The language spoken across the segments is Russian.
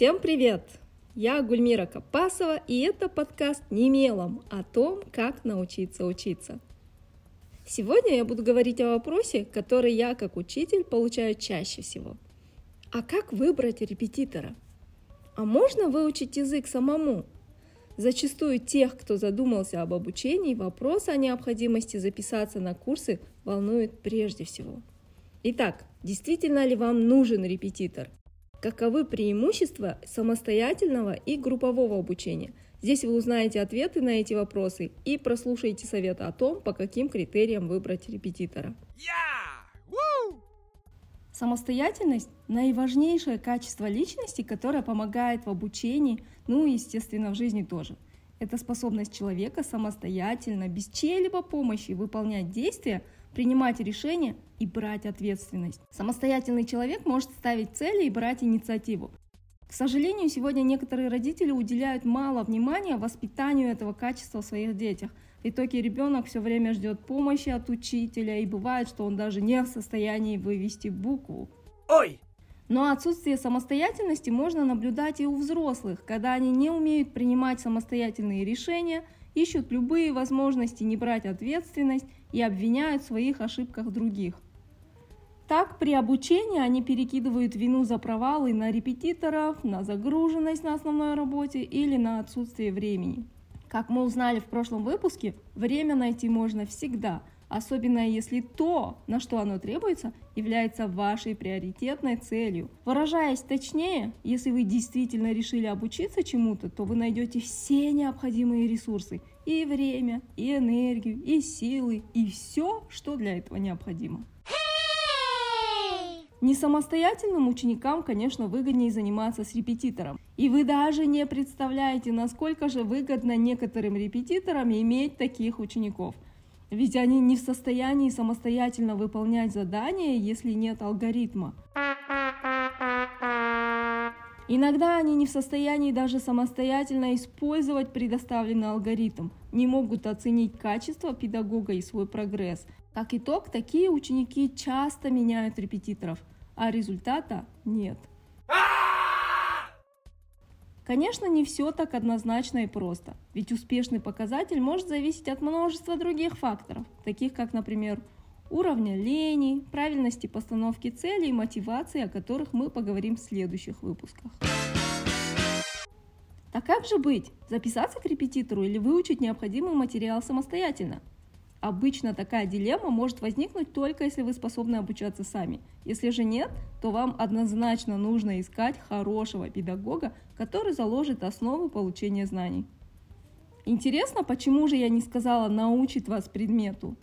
Всем привет! Я Гульмира Капасова, и это подкаст «Не мелом» о том, как научиться учиться. Сегодня я буду говорить о вопросе, который я как учитель получаю чаще всего. А как выбрать репетитора? А можно выучить язык самому? Зачастую тех, кто задумался об обучении, вопрос о необходимости записаться на курсы волнует прежде всего. Итак, действительно ли вам нужен репетитор? Каковы преимущества самостоятельного и группового обучения? Здесь вы узнаете ответы на эти вопросы и прослушаете советы о том, по каким критериям выбрать репетитора. Yeah! Самостоятельность – наиважнейшее качество личности, которое помогает в обучении, ну и, естественно, в жизни тоже. Это способность человека самостоятельно, без чьей-либо помощи выполнять действия – принимать решения и брать ответственность. Самостоятельный человек может ставить цели и брать инициативу. К сожалению, сегодня некоторые родители уделяют мало внимания воспитанию этого качества в своих детях. В итоге ребенок все время ждет помощи от учителя, и бывает, что он даже не в состоянии вывести букву. Ой! Но отсутствие самостоятельности можно наблюдать и у взрослых, когда они не умеют принимать самостоятельные решения – ищут любые возможности не брать ответственность и обвиняют в своих ошибках других. Так, при обучении они перекидывают вину за провалы на репетиторов, на загруженность на основной работе или на отсутствие времени. Как мы узнали в прошлом выпуске, время найти можно всегда – особенно если то, на что оно требуется, является вашей приоритетной целью. Выражаясь точнее, если вы действительно решили обучиться чему-то, то вы найдете все необходимые ресурсы, и время, и энергию, и силы, и все, что для этого необходимо. Не самостоятельным ученикам, конечно, выгоднее заниматься с репетитором. И вы даже не представляете, насколько же выгодно некоторым репетиторам иметь таких учеников – ведь они не в состоянии самостоятельно выполнять задания, если нет алгоритма. Иногда они не в состоянии даже самостоятельно использовать предоставленный алгоритм, не могут оценить качество педагога и свой прогресс. Как итог, такие ученики часто меняют репетиторов, а результата нет. Конечно, не все так однозначно и просто, ведь успешный показатель может зависеть от множества других факторов, таких как, например, уровня лени, правильности постановки целей и мотивации, о которых мы поговорим в следующих выпусках. Так как же быть? Записаться к репетитору или выучить необходимый материал самостоятельно? Обычно такая дилемма может возникнуть только если вы способны обучаться сами. Если же нет, то вам однозначно нужно искать хорошего педагога, который заложит основу получения знаний. Интересно, почему же я не сказала научит вас предмету?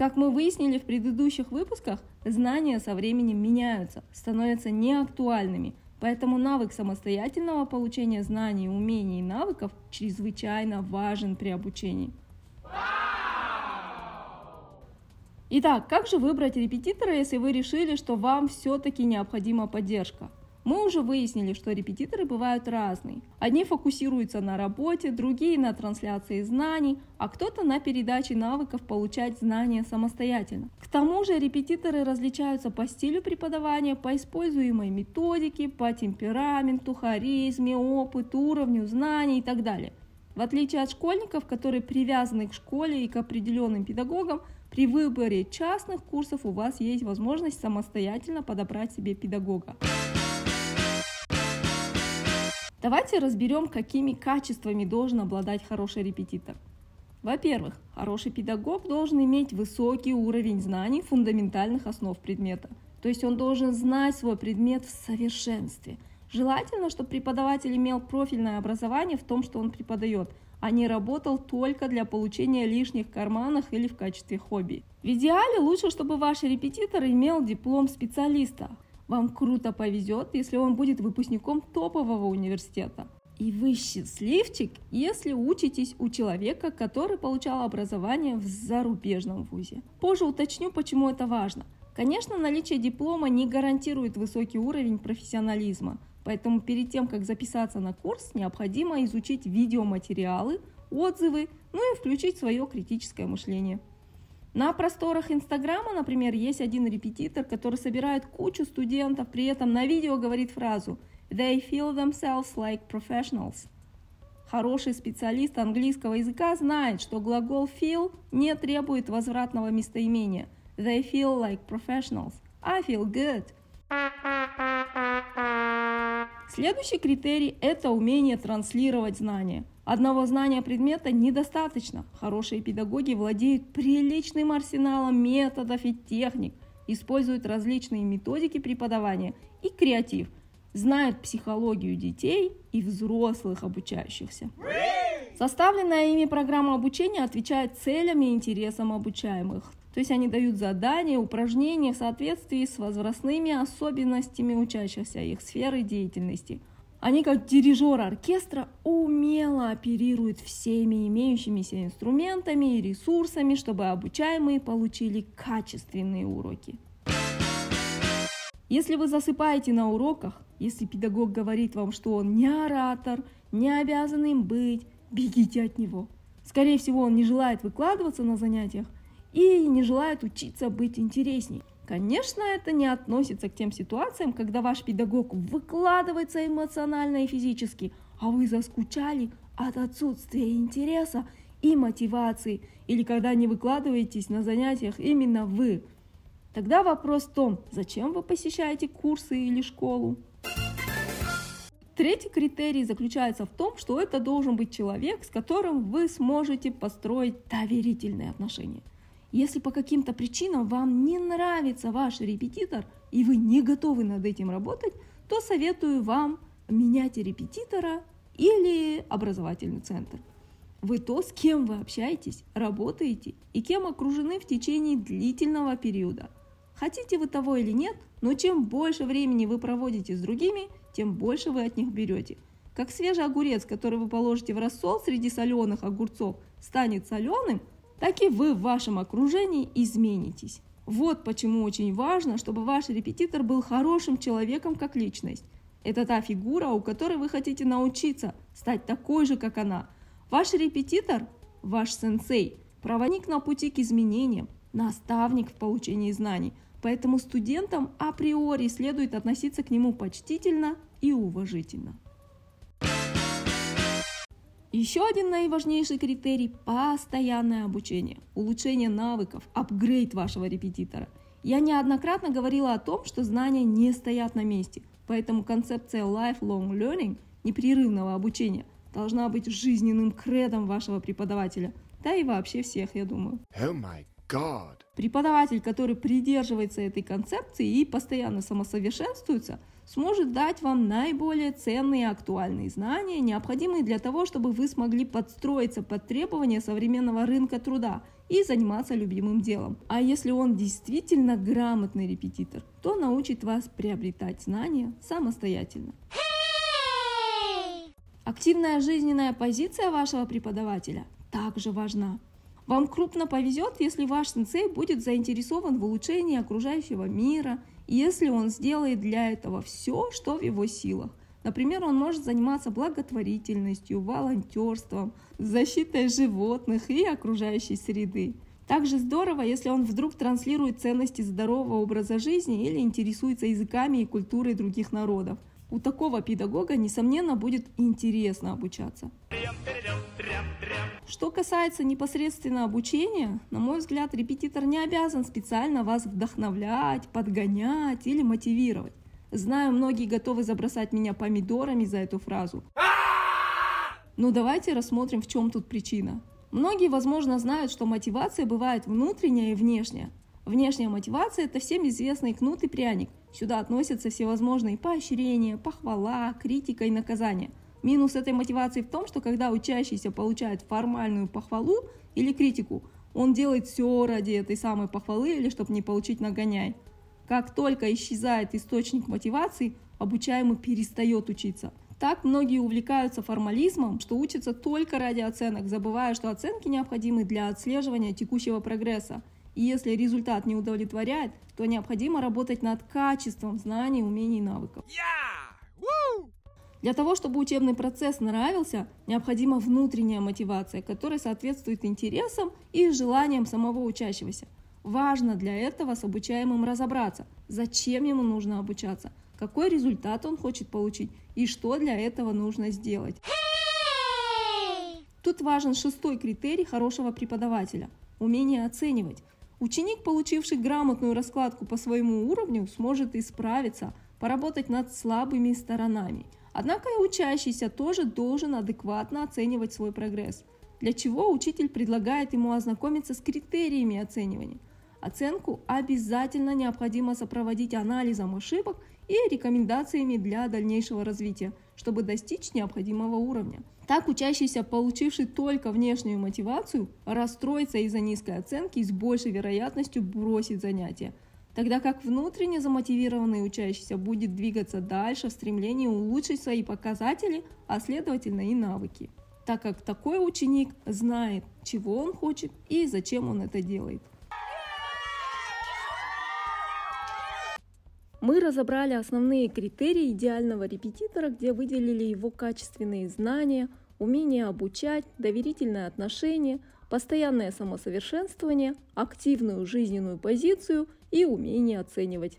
Как мы выяснили в предыдущих выпусках, знания со временем меняются, становятся неактуальными, поэтому навык самостоятельного получения знаний, умений и навыков чрезвычайно важен при обучении. Итак, как же выбрать репетитора, если вы решили, что вам все-таки необходима поддержка? Мы уже выяснили, что репетиторы бывают разные. Одни фокусируются на работе, другие на трансляции знаний, а кто-то на передаче навыков получать знания самостоятельно. К тому же репетиторы различаются по стилю преподавания, по используемой методике, по темпераменту, харизме, опыту, уровню знаний и так далее. В отличие от школьников, которые привязаны к школе и к определенным педагогам, при выборе частных курсов у вас есть возможность самостоятельно подобрать себе педагога. Давайте разберем, какими качествами должен обладать хороший репетитор. Во-первых, хороший педагог должен иметь высокий уровень знаний фундаментальных основ предмета. То есть он должен знать свой предмет в совершенстве. Желательно, чтобы преподаватель имел профильное образование в том, что он преподает, а не работал только для получения лишних карманов или в качестве хобби. В идеале лучше, чтобы ваш репетитор имел диплом специалиста. Вам круто повезет, если он будет выпускником топового университета. И вы счастливчик, если учитесь у человека, который получал образование в зарубежном вузе. Позже уточню, почему это важно. Конечно, наличие диплома не гарантирует высокий уровень профессионализма – Поэтому перед тем, как записаться на курс, необходимо изучить видеоматериалы, отзывы, ну и включить свое критическое мышление. На просторах Инстаграма, например, есть один репетитор, который собирает кучу студентов, при этом на видео говорит фразу They feel themselves like professionals. Хороший специалист английского языка знает, что глагол feel не требует возвратного местоимения. They feel like professionals. I feel good. Следующий критерий – это умение транслировать знания. Одного знания предмета недостаточно. Хорошие педагоги владеют приличным арсеналом методов и техник, используют различные методики преподавания и креатив, знают психологию детей и взрослых обучающихся. Составленная ими программа обучения отвечает целям и интересам обучаемых. То есть они дают задания, упражнения в соответствии с возрастными особенностями учащихся их сферы деятельности. Они как дирижер оркестра умело оперируют всеми имеющимися инструментами и ресурсами, чтобы обучаемые получили качественные уроки. Если вы засыпаете на уроках, если педагог говорит вам, что он не оратор, не обязан им быть, бегите от него. Скорее всего, он не желает выкладываться на занятиях, и не желает учиться быть интересней. Конечно, это не относится к тем ситуациям, когда ваш педагог выкладывается эмоционально и физически, а вы заскучали от отсутствия интереса и мотивации, или когда не выкладываетесь на занятиях именно вы. Тогда вопрос в том, зачем вы посещаете курсы или школу? Третий критерий заключается в том, что это должен быть человек, с которым вы сможете построить доверительные отношения. Если по каким-то причинам вам не нравится ваш репетитор и вы не готовы над этим работать, то советую вам менять репетитора или образовательный центр. Вы то, с кем вы общаетесь, работаете и кем окружены в течение длительного периода. Хотите вы того или нет, но чем больше времени вы проводите с другими, тем больше вы от них берете. Как свежий огурец, который вы положите в рассол среди соленых огурцов, станет соленым, так и вы в вашем окружении изменитесь. Вот почему очень важно, чтобы ваш репетитор был хорошим человеком как личность. Это та фигура, у которой вы хотите научиться стать такой же, как она. Ваш репетитор, ваш сенсей, проводник на пути к изменениям, наставник в получении знаний. Поэтому студентам априори следует относиться к нему почтительно и уважительно. Еще один наиважнейший критерий – постоянное обучение, улучшение навыков, апгрейд вашего репетитора. Я неоднократно говорила о том, что знания не стоят на месте, поэтому концепция lifelong learning, непрерывного обучения, должна быть жизненным кредом вашего преподавателя, да и вообще всех, я думаю. Oh my God. Преподаватель, который придерживается этой концепции и постоянно самосовершенствуется – сможет дать вам наиболее ценные и актуальные знания, необходимые для того, чтобы вы смогли подстроиться под требования современного рынка труда и заниматься любимым делом. А если он действительно грамотный репетитор, то научит вас приобретать знания самостоятельно. Активная жизненная позиция вашего преподавателя также важна. Вам крупно повезет, если ваш сенсей будет заинтересован в улучшении окружающего мира если он сделает для этого все, что в его силах. Например, он может заниматься благотворительностью, волонтерством, защитой животных и окружающей среды. Также здорово, если он вдруг транслирует ценности здорового образа жизни или интересуется языками и культурой других народов. У такого педагога, несомненно, будет интересно обучаться. Что касается непосредственно обучения, на мой взгляд, репетитор не обязан специально вас вдохновлять, подгонять или мотивировать. Знаю, многие готовы забросать меня помидорами за эту фразу. Но давайте рассмотрим, в чем тут причина. Многие, возможно, знают, что мотивация бывает внутренняя и внешняя. Внешняя мотивация – это всем известный кнут и пряник. Сюда относятся всевозможные поощрения, похвала, критика и наказания. Минус этой мотивации в том, что когда учащийся получает формальную похвалу или критику, он делает все ради этой самой похвалы или чтобы не получить нагоняй. Как только исчезает источник мотивации, обучаемый перестает учиться. Так многие увлекаются формализмом, что учатся только ради оценок, забывая, что оценки необходимы для отслеживания текущего прогресса. И если результат не удовлетворяет, то необходимо работать над качеством знаний, умений и навыков. Yeah! Для того, чтобы учебный процесс нравился, необходима внутренняя мотивация, которая соответствует интересам и желаниям самого учащегося. Важно для этого с обучаемым разобраться, зачем ему нужно обучаться, какой результат он хочет получить и что для этого нужно сделать. Тут важен шестой критерий хорошего преподавателя – умение оценивать. Ученик, получивший грамотную раскладку по своему уровню, сможет исправиться, поработать над слабыми сторонами. Однако и учащийся тоже должен адекватно оценивать свой прогресс, для чего учитель предлагает ему ознакомиться с критериями оценивания. Оценку обязательно необходимо сопроводить анализом ошибок и рекомендациями для дальнейшего развития, чтобы достичь необходимого уровня. Так учащийся, получивший только внешнюю мотивацию, расстроится из-за низкой оценки и с большей вероятностью бросит занятия, тогда как внутренне замотивированный учащийся будет двигаться дальше в стремлении улучшить свои показатели, а следовательно и навыки, так как такой ученик знает, чего он хочет и зачем он это делает. Мы разобрали основные критерии идеального репетитора, где выделили его качественные знания, умение обучать, доверительное отношение, постоянное самосовершенствование, активную жизненную позицию и умение оценивать.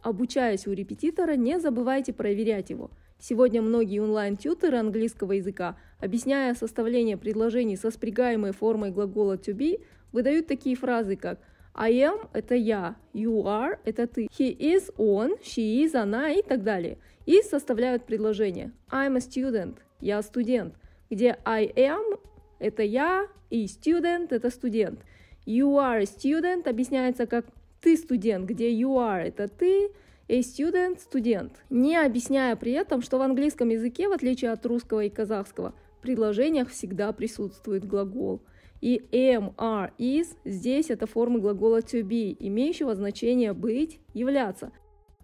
Обучаясь у репетитора, не забывайте проверять его. Сегодня многие онлайн-тьютеры английского языка, объясняя составление предложений со спрягаемой формой глагола to be, выдают такие фразы, как – I am – это я, you are – это ты, he is – он, she is – она и так далее. И составляют предложение. I'm a student – я студент, где I am – это я и student – это студент. You are a student объясняется как ты студент, где you are – это ты, a student – студент, не объясняя при этом, что в английском языке, в отличие от русского и казахского, в предложениях всегда присутствует глагол – и am, are, is здесь это формы глагола to be, имеющего значение быть, являться.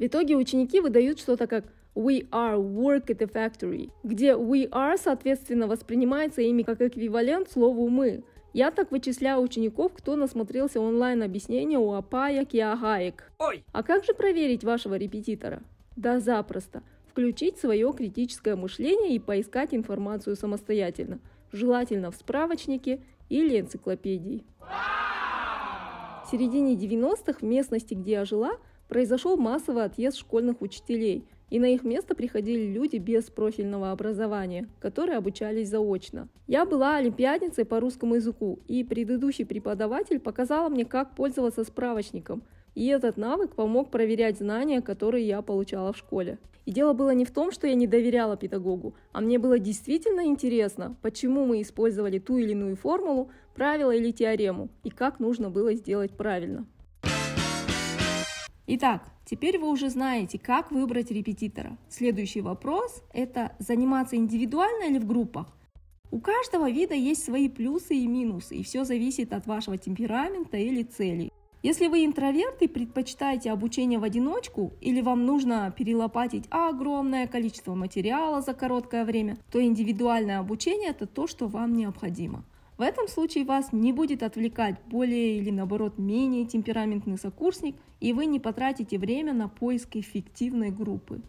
В итоге ученики выдают что-то как we are work at the factory, где we are, соответственно, воспринимается ими как эквивалент слову мы. Я так вычисляю учеников, кто насмотрелся онлайн-объяснения у Апая Киагаек. Ой! А как же проверить вашего репетитора? Да запросто. Включить свое критическое мышление и поискать информацию самостоятельно. Желательно в справочнике или энциклопедий. В середине 90-х в местности, где я жила, произошел массовый отъезд школьных учителей, и на их место приходили люди без профильного образования, которые обучались заочно. Я была олимпиадницей по русскому языку, и предыдущий преподаватель показала мне, как пользоваться справочником – и этот навык помог проверять знания, которые я получала в школе. И дело было не в том, что я не доверяла педагогу, а мне было действительно интересно, почему мы использовали ту или иную формулу, правило или теорему, и как нужно было сделать правильно. Итак, теперь вы уже знаете, как выбрать репетитора. Следующий вопрос – это заниматься индивидуально или в группах? У каждого вида есть свои плюсы и минусы, и все зависит от вашего темперамента или целей. Если вы интроверт и предпочитаете обучение в одиночку, или вам нужно перелопатить огромное количество материала за короткое время, то индивидуальное обучение – это то, что вам необходимо. В этом случае вас не будет отвлекать более или наоборот менее темпераментный сокурсник, и вы не потратите время на поиск эффективной группы.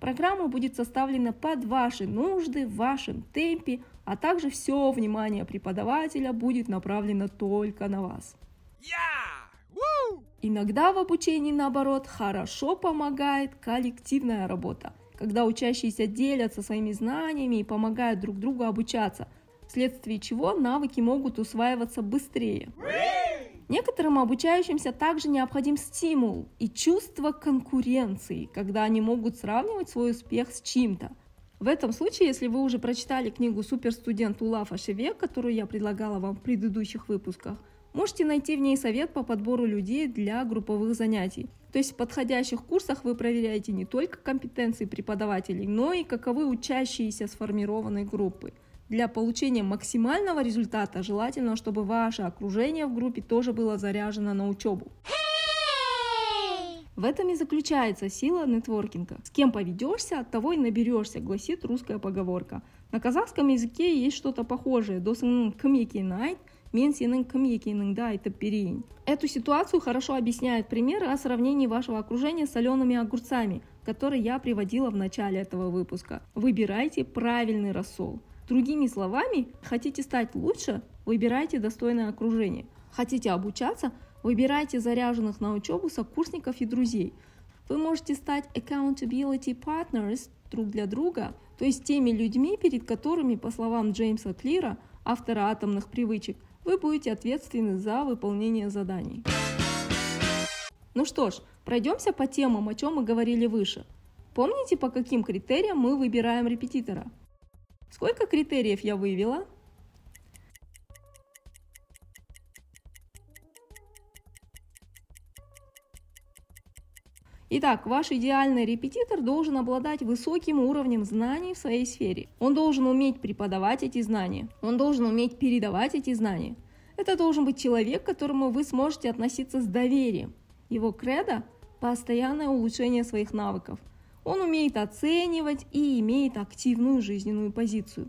Программа будет составлена под ваши нужды, в вашем темпе, а также все внимание преподавателя будет направлено только на вас. Yeah! Иногда в обучении, наоборот, хорошо помогает коллективная работа, когда учащиеся делятся своими знаниями и помогают друг другу обучаться, вследствие чего навыки могут усваиваться быстрее. Некоторым обучающимся также необходим стимул и чувство конкуренции, когда они могут сравнивать свой успех с чем-то. В этом случае, если вы уже прочитали книгу «Суперстудент Улафа Шеве», которую я предлагала вам в предыдущих выпусках – Можете найти в ней совет по подбору людей для групповых занятий. То есть в подходящих курсах вы проверяете не только компетенции преподавателей, но и каковы учащиеся сформированной группы. Для получения максимального результата желательно, чтобы ваше окружение в группе тоже было заряжено на учебу. В этом и заключается сила нетворкинга. С кем поведешься, от того и наберешься, гласит русская поговорка. На казахском языке есть что-то похожее. Досың кім найт, мен сенің кім екеніңді айтып берейін. Эту ситуацию хорошо объясняет пример о сравнении вашего окружения с солеными огурцами, который я приводила в начале этого выпуска. Выбирайте правильный рассол. Другими словами, хотите стать лучше, выбирайте достойное окружение. Хотите обучаться, выбирайте заряженных на учебу сокурсников и друзей. Вы можете стать accountability partners друг для друга, то есть теми людьми, перед которыми, по словам Джеймса Клира, автора атомных привычек, вы будете ответственны за выполнение заданий. Ну что ж, пройдемся по темам, о чем мы говорили выше. Помните, по каким критериям мы выбираем репетитора? Сколько критериев я вывела? Итак, ваш идеальный репетитор должен обладать высоким уровнем знаний в своей сфере. Он должен уметь преподавать эти знания. Он должен уметь передавать эти знания. Это должен быть человек, к которому вы сможете относиться с доверием. Его кредо – постоянное улучшение своих навыков. Он умеет оценивать и имеет активную жизненную позицию.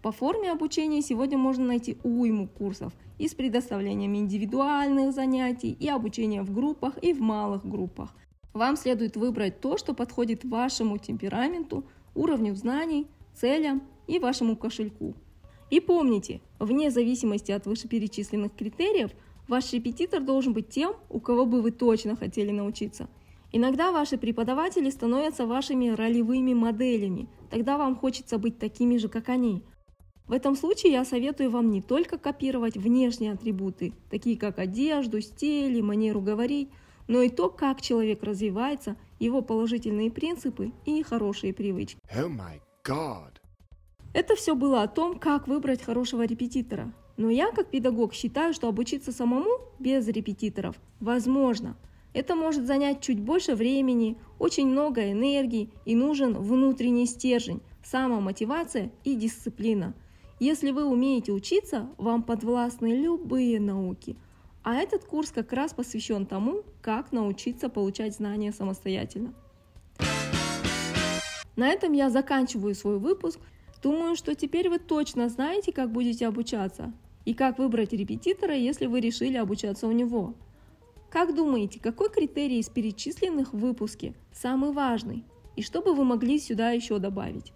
По форме обучения сегодня можно найти уйму курсов и с предоставлением индивидуальных занятий, и обучения в группах, и в малых группах. Вам следует выбрать то, что подходит вашему темпераменту, уровню знаний, целям и вашему кошельку. И помните, вне зависимости от вышеперечисленных критериев, ваш репетитор должен быть тем, у кого бы вы точно хотели научиться. Иногда ваши преподаватели становятся вашими ролевыми моделями, тогда вам хочется быть такими же, как они – в этом случае я советую вам не только копировать внешние атрибуты, такие как одежду, стиль и манеру говорить, но и то, как человек развивается, его положительные принципы и хорошие привычки. Oh my God. Это все было о том, как выбрать хорошего репетитора. Но я, как педагог, считаю, что обучиться самому без репетиторов возможно. Это может занять чуть больше времени, очень много энергии и нужен внутренний стержень, самомотивация и дисциплина – если вы умеете учиться, вам подвластны любые науки. А этот курс как раз посвящен тому, как научиться получать знания самостоятельно. На этом я заканчиваю свой выпуск. Думаю, что теперь вы точно знаете, как будете обучаться и как выбрать репетитора, если вы решили обучаться у него. Как думаете, какой критерий из перечисленных в выпуске самый важный? И что бы вы могли сюда еще добавить?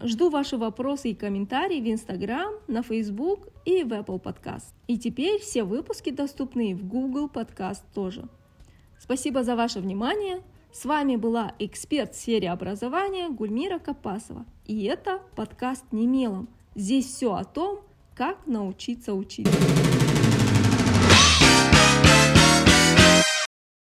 Жду ваши вопросы и комментарии в Instagram, на Facebook и в Apple Podcast. И теперь все выпуски доступны в Google Podcast тоже. Спасибо за ваше внимание. С вами была эксперт в сфере образования Гульмира Капасова. И это подкаст «Немелом». Здесь все о том, как научиться учиться.